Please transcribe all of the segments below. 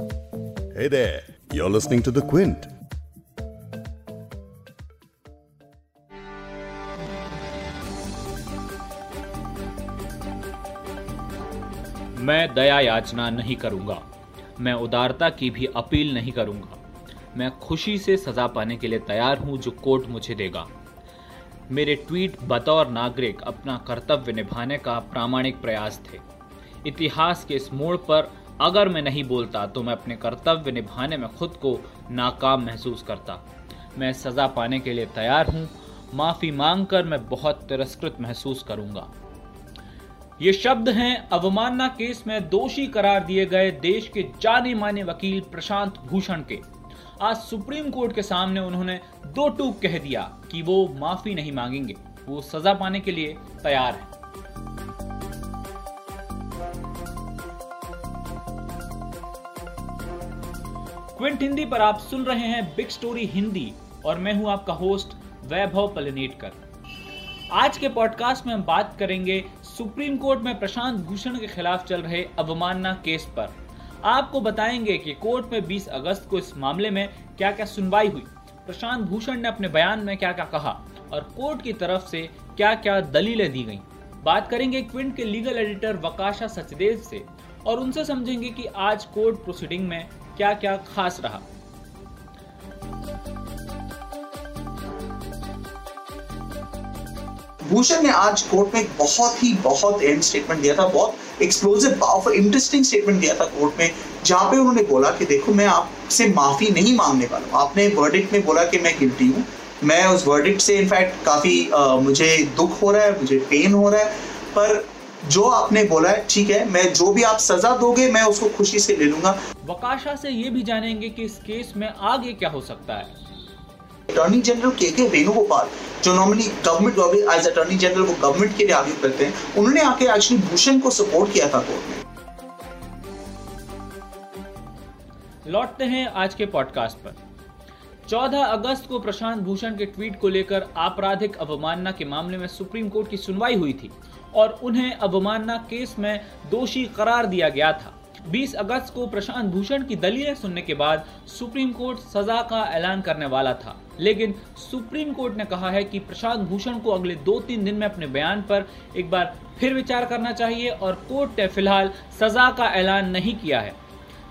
Hey there, you're listening to The Quint. मैं दया याचना नहीं करूँगा। मैं उदारता की भी अपील नहीं करूँगा। मैं खुशी से सजा पाने के लिए तैयार हूँ जो कोर्ट मुझे देगा। मेरे ट्वीट बतौर नागरिक अपना कर्तव्य निभाने का प्रामाणिक प्रयास थे। इतिहास के इस मोड़ पर अगर मैं नहीं बोलता तो मैं अपने कर्तव्य निभाने में खुद को नाकाम महसूस करता। मैं सजा पाने के लिए तैयार हूँ। माफ़ी मांगकर मैं बहुत तिरस्कृत महसूस करूँगा। ये शब्द हैं, अवमानना केस में दोषी करार दिए गए देश के जाने माने वकील प्रशांत भूषण के। आज सुप्रीम कोर्ट के सामने उन्होंने दो टूक कह दिया कि वो माफ़ी नहीं मांगेंगे। वो सजा पाने के लिए तैयार है। क्विंट हिंदी पर आप सुन रहे हैं बिग स्टोरी हिंदी और मैं हूँ आपका होस्ट वैभव पलनेटकर। आज के पॉडकास्ट में हम बात करेंगे सुप्रीम कोर्ट में प्रशांत भूषण के खिलाफ चल रहे अवमानना केस पर। आपको बताएँगे कि कोर्ट में 20 अगस्त को इस मामले में क्या क्या सुनवाई हुई। प्रशांत भूषण ने अपने बयान में क्या क्या कहा और कोर्ट की तरफ़ से क्या क्या दलीलें दी गई। बात करेंगे क्विंट के लीगल एडिटर वकाशा सचदेव से और उनसे समझेंगे कि आज कोर्ट प्रोसीडिंग में क्या क्या खास रहा? भूषण ने आज कोर्ट में एक बहुत ही, बहुत एंड स्टेटमेंट दिया था, बहुत एक्सप्लोसिव पावरफुल इंटरेस्टिंग स्टेटमेंट दिया था कोर्ट में, जहाँ पे उन्होंने बोला कि देखो, मैं आपसे माफ़ी नहीं मांगने वाला हूँ। आपने वर्डिक्ट में बोला कि मैं गिल्टी हूँ। मैं उस वर्डिक्ट से इनफैक्ट काफ़ी मुझे दुख हो रहा है, मुझे पेन हो रहा है, पर जो आपने बोला है, ठीक है, मैं जो भी आप सजा दोगे, मैं उसको खुशी से ले लूँगा। वकाशा से ये भी जानेंगे कि इस केस में आगे क्या हो सकता है। अटॉर्नी जनरल के के वेणुगोपाल जो normally government as attorney general को गवर्नमेंट के लिए आगे करते हैं उन्होंने आके एक्चुअली भूषण को सपोर्ट किया था कोर्ट में। लौटते हैं आज के पॉडकास्ट पर। 14 अगस्त को प्रशांत भूषण के ट्वीट को लेकर आपराधिक अवमानना के मामले में सुप्रीम कोर्ट की सुनवाई हुई थी और उन्हें अवमानना केस में दोषी करार दिया गया था। 20 अगस्त को प्रशांत भूषण की दलीलें सुनने के बाद सुप्रीम कोर्ट सजा का ऐलान करने वाला था। लेकिन सुप्रीम कोर्ट ने कहा है कि प्रशांत भूषण को अगले दो तीन दिन में अपने बयान पर एक बार फिर विचार करना चाहिए और कोर्ट ने फ़िलहाल सजा का ऐलान नहीं किया है।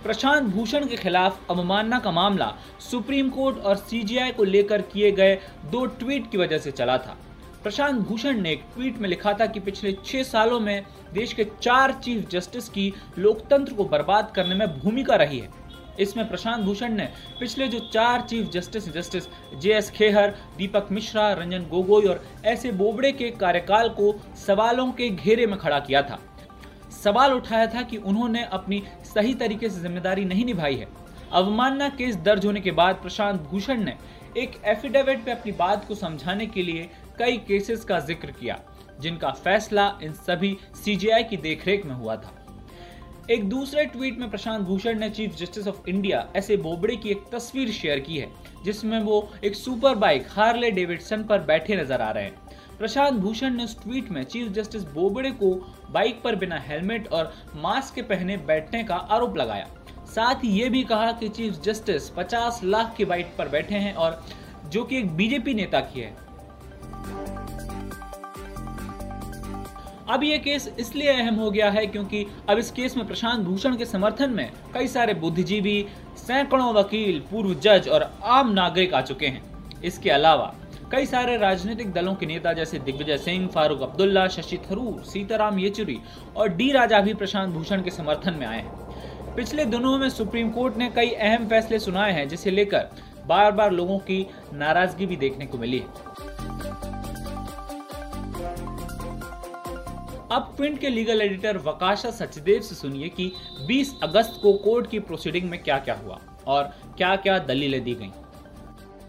प्रशांत भूषण के खिलाफ अवमानना का मामला सुप्रीम कोर्ट और सीजीआई को लेकर किए गए दो ट्वीट की वजह से चला था। प्रशांत भूषण ने एक ट्वीट में लिखा था कि पिछले छह सालों में देश के चार चीफ जस्टिस की लोकतंत्र को बर्बाद करने में भूमिका रही है। इसमें प्रशांत भूषण ने पिछले जो चार chief justice justice J S Khehar, Deepak Mishra, Ranjan Gogoi और ऐसे बोबड़े के कार्यकाल को सवालों के घेरे में खड़ा किया था। सवाल उठाया था कि उन्होंने अपनी सही तरीके से ज़िम्मेदारी नहीं निभाई है। अवमानना केस दर्ज होने के बाद प्रशांत भूषण ने एक एफिडेविट पे अपनी बात को समझाने के लिए कई केसेस का ज़िक्र किया, जिनका फैसला इन सभी सीजीआई की देखरेख में हुआ था। एक दूसरे ट्वीट में प्रशांत भूषण ने चीफ जस्टिस ऑफ़ इंडिया ऐसे बोबड़े की एक तस्वीर शेयर की है, जिसमें वो एक सुपर बाइक हार्ले डेविडसन पर बैठे नज़र आ रहे हैं। प्रशांत भूषण ने उस ट्वीट में चीफ जस्टिस बोबड़े को बाइक पर बिना हेलमेट और मास्क के पहने बैठने का आरोप लगाया। साथ ही ये भी कहा कि चीफ जस्टिस 50 लाख की बाइक पर बैठे हैं और जो कि एक बीजेपी नेता की है। अब ये केस इसलिए अहम हो गया है क्योंकि अब इस केस में प्रशांत भूषण के समर्थन में कई सारे बुद्धिजीवी, सैकड़ों वकील, पूर्व जज और आम नागरिक आ चुके हैं। इसके अलावा कई सारे राजनीतिक दलों के नेता जैसे दिग्विजय सिंह, फारूक अब्दुल्ला, शशि थरूर, सीताराम येचुरी और डी राजा भी प्रशांत भूषण के समर्थन में आए हैं। पिछले दिनों में सुप्रीम कोर्ट ने कई अहम फैसले सुनाए हैं, जिसे लेकर बार बार लोगों की नाराज़गी भी देखने को मिली है। अब प्रिंट के लीगल एडिटर वकाशा सचदेव से सुनिए कि 20 अगस्त को कोर्ट की प्रोसीडिंग में क्या क्या हुआ और क्या क्या दलीलें दी गई।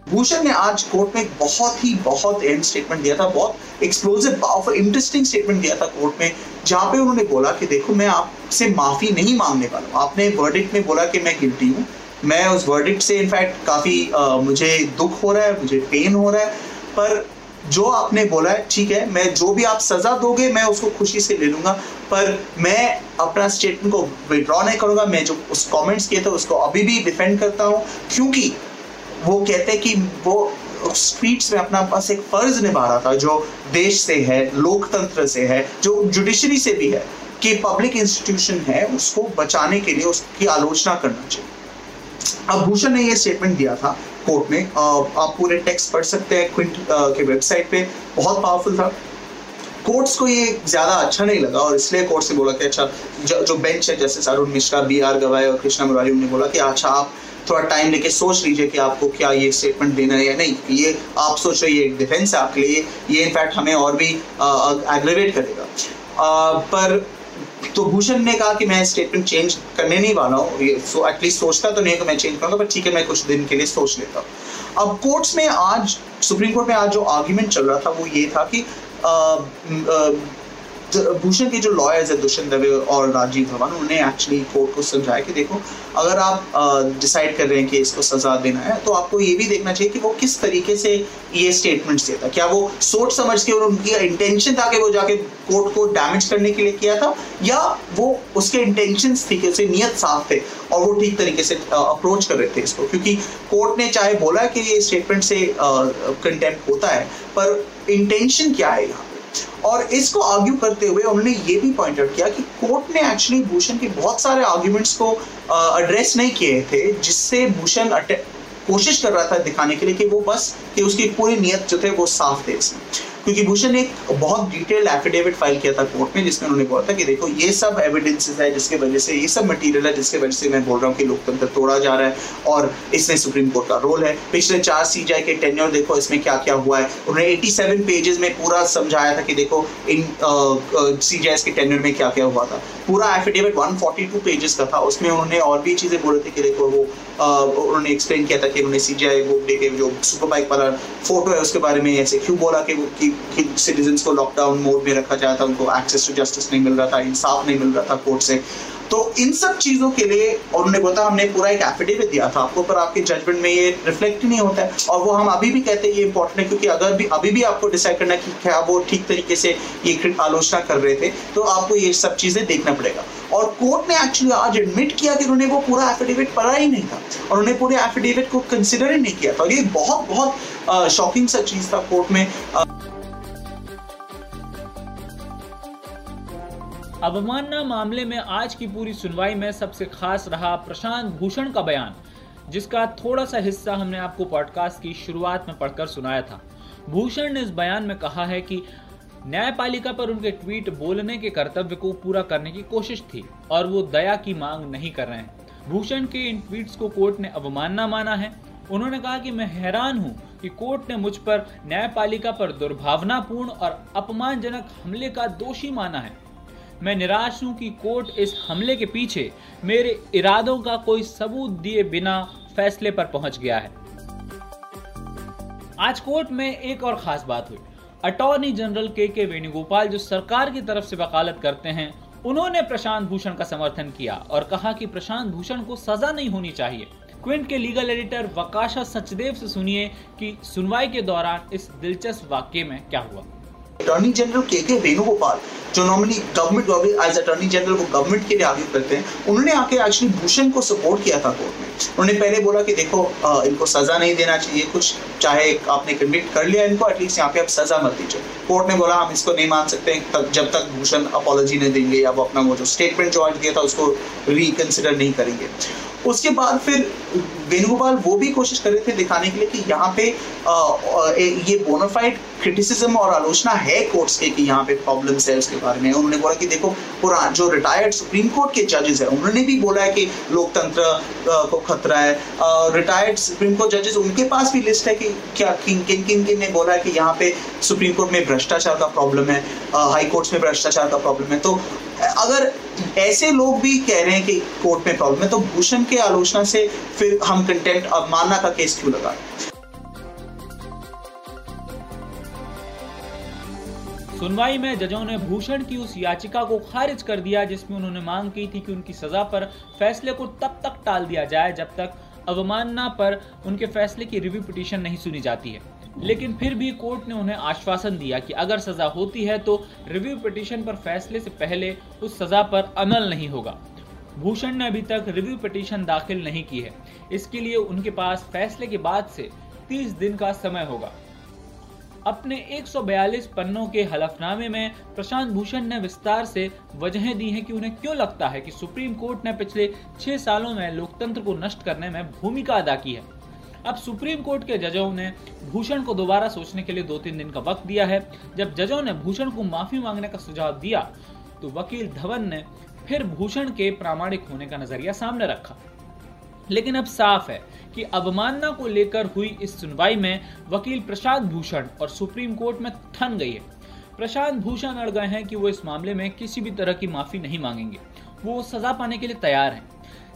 भूषण ने आज कोर्ट में एक बहुत ही, बहुत एंड स्टेटमेंट दिया था, बहुत एक्सप्लोसिव पावरफुल इंटरेस्टिंग स्टेटमेंट दिया था कोर्ट में, जहाँ पे उन्होंने बोला कि देखो, मैं आपसे माफ़ी नहीं मांगने वाला हूँ। आपने वर्डिक्ट में बोला कि मैं गिल्टी हूँ। मैं उस वर्डिक्ट से इनफैक्ट काफ़ी मुझे दुख हो रहा है, मुझे पेन हो रहा है, पर जो आपने बोला है, ठीक है, मैं जो भी आप सजा दोगे, मैं उसको खुशी से ले लूँगा, पर मैं अपना स्टेटमेंट को विड्रॉ नहीं करूँगा, मैं जो उस कमेंट्स किए थे, उसको अभी भी डिफेंड करता हूँ, क्योंकि वो कहते हैं कि वो स्ट्रीट्स में अपना पास एक फ़र्ज़ निभा रहा था, जो देश से है, लोकतंत्र से है, जो जुडिशरी से भी है, कि पब्लिक इंस्टीट्यूशन है, उसको बचाने के लिए उसकी आलोचना करना चाहिए। अब भूषण ने यह स्टेटमेंट दिया था कोर्ट में आप पूरे टेक्स्ट पढ़ सकते हैं क्विंट के वेबसाइट पे। बहुत पावरफुल था। कोर्ट्स को ये ज़्यादा अच्छा नहीं लगा और इसलिए कोर्ट से बोला कि अच्छा जो बेंच है जैसे अरुण मिश्रा बी आर गवाई और कृष्णा मुरारी उन्होंने बोला कि अच्छा आप थोड़ा टाइम लेके सोच लीजिए कि आपको क्या ये स्टेटमेंट देना है या नहीं। ये आप सोच रहे ये डिफेंस है आपके लिए। ये इनफैक्ट हमें और भी एग्रेवेट करेगा। आ, पर तो भूषण ने कहा कि मैं स्टेटमेंट चेंज करने नहीं वाला हूँ। एटलीस्ट सोचता तो नहीं कि मैं चेंज करूँगा पर ठीक है, मैं कुछ दिन के लिए सोच लेता हूँ। अब कोर्ट्स में आज, सुप्रीम कोर्ट में आज जो आर्ग्यूमेंट चल रहा था वो ये था कि भूषण के जो लॉयर्स है, दुष्यंत दवे और राजीव धवन उन्होंने एक्चुअली कोर्ट को समझाया कि देखो, अगर आप डिसाइड कर रहे हैं कि इसको सजा देना है तो आपको ये भी देखना चाहिए कि वो किस तरीके से ये स्टेटमेंट्स देता क्या वो सोच समझ के और उनकी इंटेंशन था कि वो जाके कोर्ट को डैमेज करने के लिए किया था, या वो उसके इंटेंशन थी कि उसे नियत साफ़ थे और वो ठीक तरीके से अप्रोच कर रहे थे इसको। क्योंकि कोर्ट ने चाहे बोला कि ये स्टेटमेंट से कंटेम्प्ट होता है, पर इंटेंशन क्या है यहाँ? और इसको आर्ग्यू करते हुए उन्होंने ये भी पॉइंट आउट किया कि कोर्ट ने एक्चुअली भूषण के बहुत सारे आर्ग्यूमेंट्स को एड्रेस नहीं किए थे, जिससे भूषण कोशिश कर रहा था दिखाने के लिए कि वो बस, कि उसकी पूरी नियत जो थे वो साफ़ थे क्योंकि भूषण ने बहुत डिटेल्ड एफिडेविट फ़ाइल किया था कोर्ट में, जिसमें उन्होंने बोला था कि देखो, ये सब एविडेंसेस है जिसके वजह से, ये सब मटेरियल है जिसके वजह से मैं बोल रहा हूँ कि लोकतंत्र तोड़ा जा रहा है और इसमें सुप्रीम कोर्ट का रोल है। पिछले चार सी के टेन्योर देखो, इसमें क्या क्या हुआ है। उन्होंने 87 पेजेस में पूरा समझाया था कि देखो, इन सी के टेन्योर में क्या क्या हुआ था। पूरा एफिडेविट 142 पेजेस का था। उसमें उन्होंने और भी चीज़ें बोले थे कि देखो, वो उन्होंने एक्सप्लेन किया था कि उन्होंने सी वो के जो सुपर बाइक वाला फ़ोटो है उसके बारे में ऐसे क्यों बोला कि वो, कि कि सिटीजन को लॉकडाउन मोड में रखा जाता उनको एक्सेस टू जस्टिस नहीं मिल रहा था, इंसाफ नहीं मिल रहा था कोर्ट से। तो इन सब चीज़ों के लिए, और उन्होंने बोला हमने पूरा एक एफिडेविट दिया था आपको, पर आपके जजमेंट में ये रिफ्लेक्ट नहीं होता है। और वो हम अभी भी कहते हैं, ये इंपॉर्टेंट है, क्योंकि अगर भी, अभी भी आपको डिसाइड करना कि क्या वो ठीक तरीके से ये आलोचना कर रहे थे तो आपको ये सब चीज़ें देखना पड़ेगा। और कोर्ट ने एक्चुअली आज एडमिट किया कि उन्होंने वो पूरा एफिडेविट पढ़ा ही नहीं था, और उन्होंने पूरे एफिडेविट को कंसिडर ही नहीं किया था। और ये बहुत बहुत शॉकिंग सा चीज़ था कोर्ट में। अवमानना मामले में आज की पूरी सुनवाई में सबसे खास रहा प्रशांत भूषण का बयान, जिसका थोड़ा सा हिस्सा हमने आपको पॉडकास्ट की शुरुआत में पढ़कर सुनाया था। भूषण ने इस बयान में कहा है कि न्यायपालिका पर उनके ट्वीट बोलने के कर्तव्य को पूरा करने की कोशिश थी और वो दया की मांग नहीं कर रहे हैं। भूषण के इन ट्वीट्स को कोर्ट ने अवमानना माना है। उन्होंने कहा कि मैं हैरान हूँ कि कोर्ट ने मुझ पर न्यायपालिका पर दुर्भावनापूर्ण और अपमानजनक हमले का दोषी माना है। मैं निराश हूँ कि कोर्ट इस हमले के पीछे मेरे इरादों का कोई सबूत दिए बिना फैसले पर पहुँच गया है। आज कोर्ट में एक और खास बात हुई। अटॉर्नी जनरल के के वेणुगोपाल जो सरकार की तरफ़ से वकालत करते हैं, उन्होंने प्रशांत भूषण का समर्थन किया और कहा कि प्रशांत भूषण को सजा नहीं होनी चाहिए। क्विंट के लीगल एडिटर वकाशा सचदेव से सुनिए कि सुनवाई के दौरान इस दिलचस्प वाक्य में क्या हुआ। अटॉर्नी जनरल के के वेणुगोपाल जो normally government as attorney general वो गवर्नमेंट के लिए आगे करते हैं उन्होंने आके एक्चुअली भूषण को सपोर्ट किया था कोर्ट में। उन्होंने पहले बोला कि देखो आ, इनको सजा नहीं देना चाहिए कुछ चाहे आपने कन्विक्ट कर लिया इनको एटलीस्ट यहाँ पे आप सजा मत दीजिए। कोर्ट ने बोला हम इसको नहीं मान सकते तक जब तक भूषण अपॉलोजी नहीं देंगे या वो अपना वो जो स्टेटमेंट जो दिया था उसको रिकन्सिडर नहीं करेंगे. उसके बाद फिर वेणुगोपाल वो भी कोशिश कर रहे थे दिखाने के लिए कि यहाँ पे आ, ये बोनाफाइड क्रिटिसिज्म और आलोचना है कोर्ट्स के कि यहाँ पे प्रॉब्लम्स है उसके बारे में। उन्होंने बोला कि देखो पुरा जो रिटायर्ड सुप्रीम कोर्ट के जजेस है उन्होंने भी बोला है कि लोकतंत्र को खतरा है। रिटायर्ड सुप्रीम कोर्ट जजेस उनके पास भी लिस्ट है कि क्या किन किन किन किन ने बोला है कि यहाँ पे सुप्रीम कोर्ट में भ्रष्टाचार का प्रॉब्लम है हाई कोर्ट्स में भ्रष्टाचार का प्रॉब्लम है? तो अगर ऐसे लोग भी कह रहे हैं कि कोर्ट में प्रॉब्लम है तो भूषण के आलोचना से फिर हम कंटेंट अवमानना का केस क्यों लगा? सुनवाई में जजों ने भूषण की उस याचिका को खारिज कर दिया, जिसमें उन्होंने मांग की थी कि उनकी सजा पर फैसले को तब तक टाल दिया जाए जब तक अवमानना पर उनके फैसले की रिव्यू पिटीशन नहीं सुनी जाती है। लेकिन फिर भी कोर्ट ने उन्हें आश्वासन दिया कि अगर सजा होती है तो रिव्यू पिटीशन पर फैसले से पहले उस सजा पर अमल नहीं होगा। भूषण ने अभी तक रिव्यू पिटीशन दाखिल नहीं की है। इसके लिए उनके पास फैसले के बाद से 30 दिन का समय होगा। अपने 142 पन्नों के हलफनामे में प्रशांत भूषण ने विस्तार से वजहें दी हैं कि उन्हें क्यों लगता है कि सुप्रीम कोर्ट ने पिछले छह सालों में लोकतंत्र को नष्ट करने में भूमिका अदा की है। अब सुप्रीम कोर्ट के जजों ने भूषण को दोबारा सोचने के लिए दो तीन दिन का वक्त दिया है। जब जजों ने भूषण को माफ़ी मांगने का सुझाव दिया तो वकील धवन ने फिर भूषण के प्रामाणिक होने का नज़रिया सामने रखा। लेकिन अब साफ़ है कि अवमानना को लेकर हुई इस सुनवाई में वकील प्रशांत भूषण और सुप्रीम कोर्ट में थन गई है। प्रशांत भूषण अड़ गए हैं कि वो इस मामले में किसी भी तरह की माफ़ी नहीं मांगेंगे। वो सजा पाने के लिए तैयार हैं।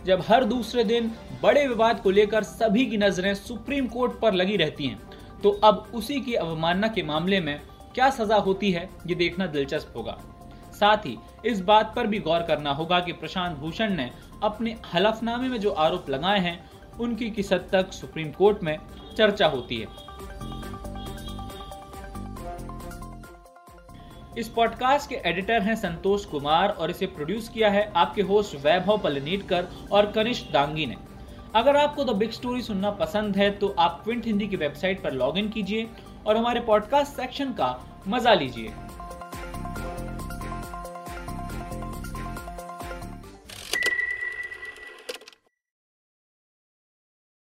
जब हर दूसरे दिन बड़े विवाद को लेकर सभी की नज़रें सुप्रीम कोर्ट पर लगी रहती हैं तो अब उसी की अवमानना के मामले में क्या सजा होती है, ये देखना दिलचस्प होगा। साथ ही इस बात पर भी गौर करना होगा कि प्रशांत भूषण ने अपने हलफनामे में जो आरोप लगाए हैं, उनकी किस हद तक सुप्रीम कोर्ट में चर्चा होती है। इस पॉडकास्ट के एडिटर हैं संतोष कुमार और इसे प्रोड्यूस किया है आपके होस्ट वैभव पलनीटकर और कनिष्ठ दांगी ने। अगर आपको द बिग स्टोरी सुनना पसंद है तो आप क्विंट हिंदी की वेबसाइट पर लॉग कीजिए और हमारे पॉडकास्ट सेक्शन का मज़ा लीजिए।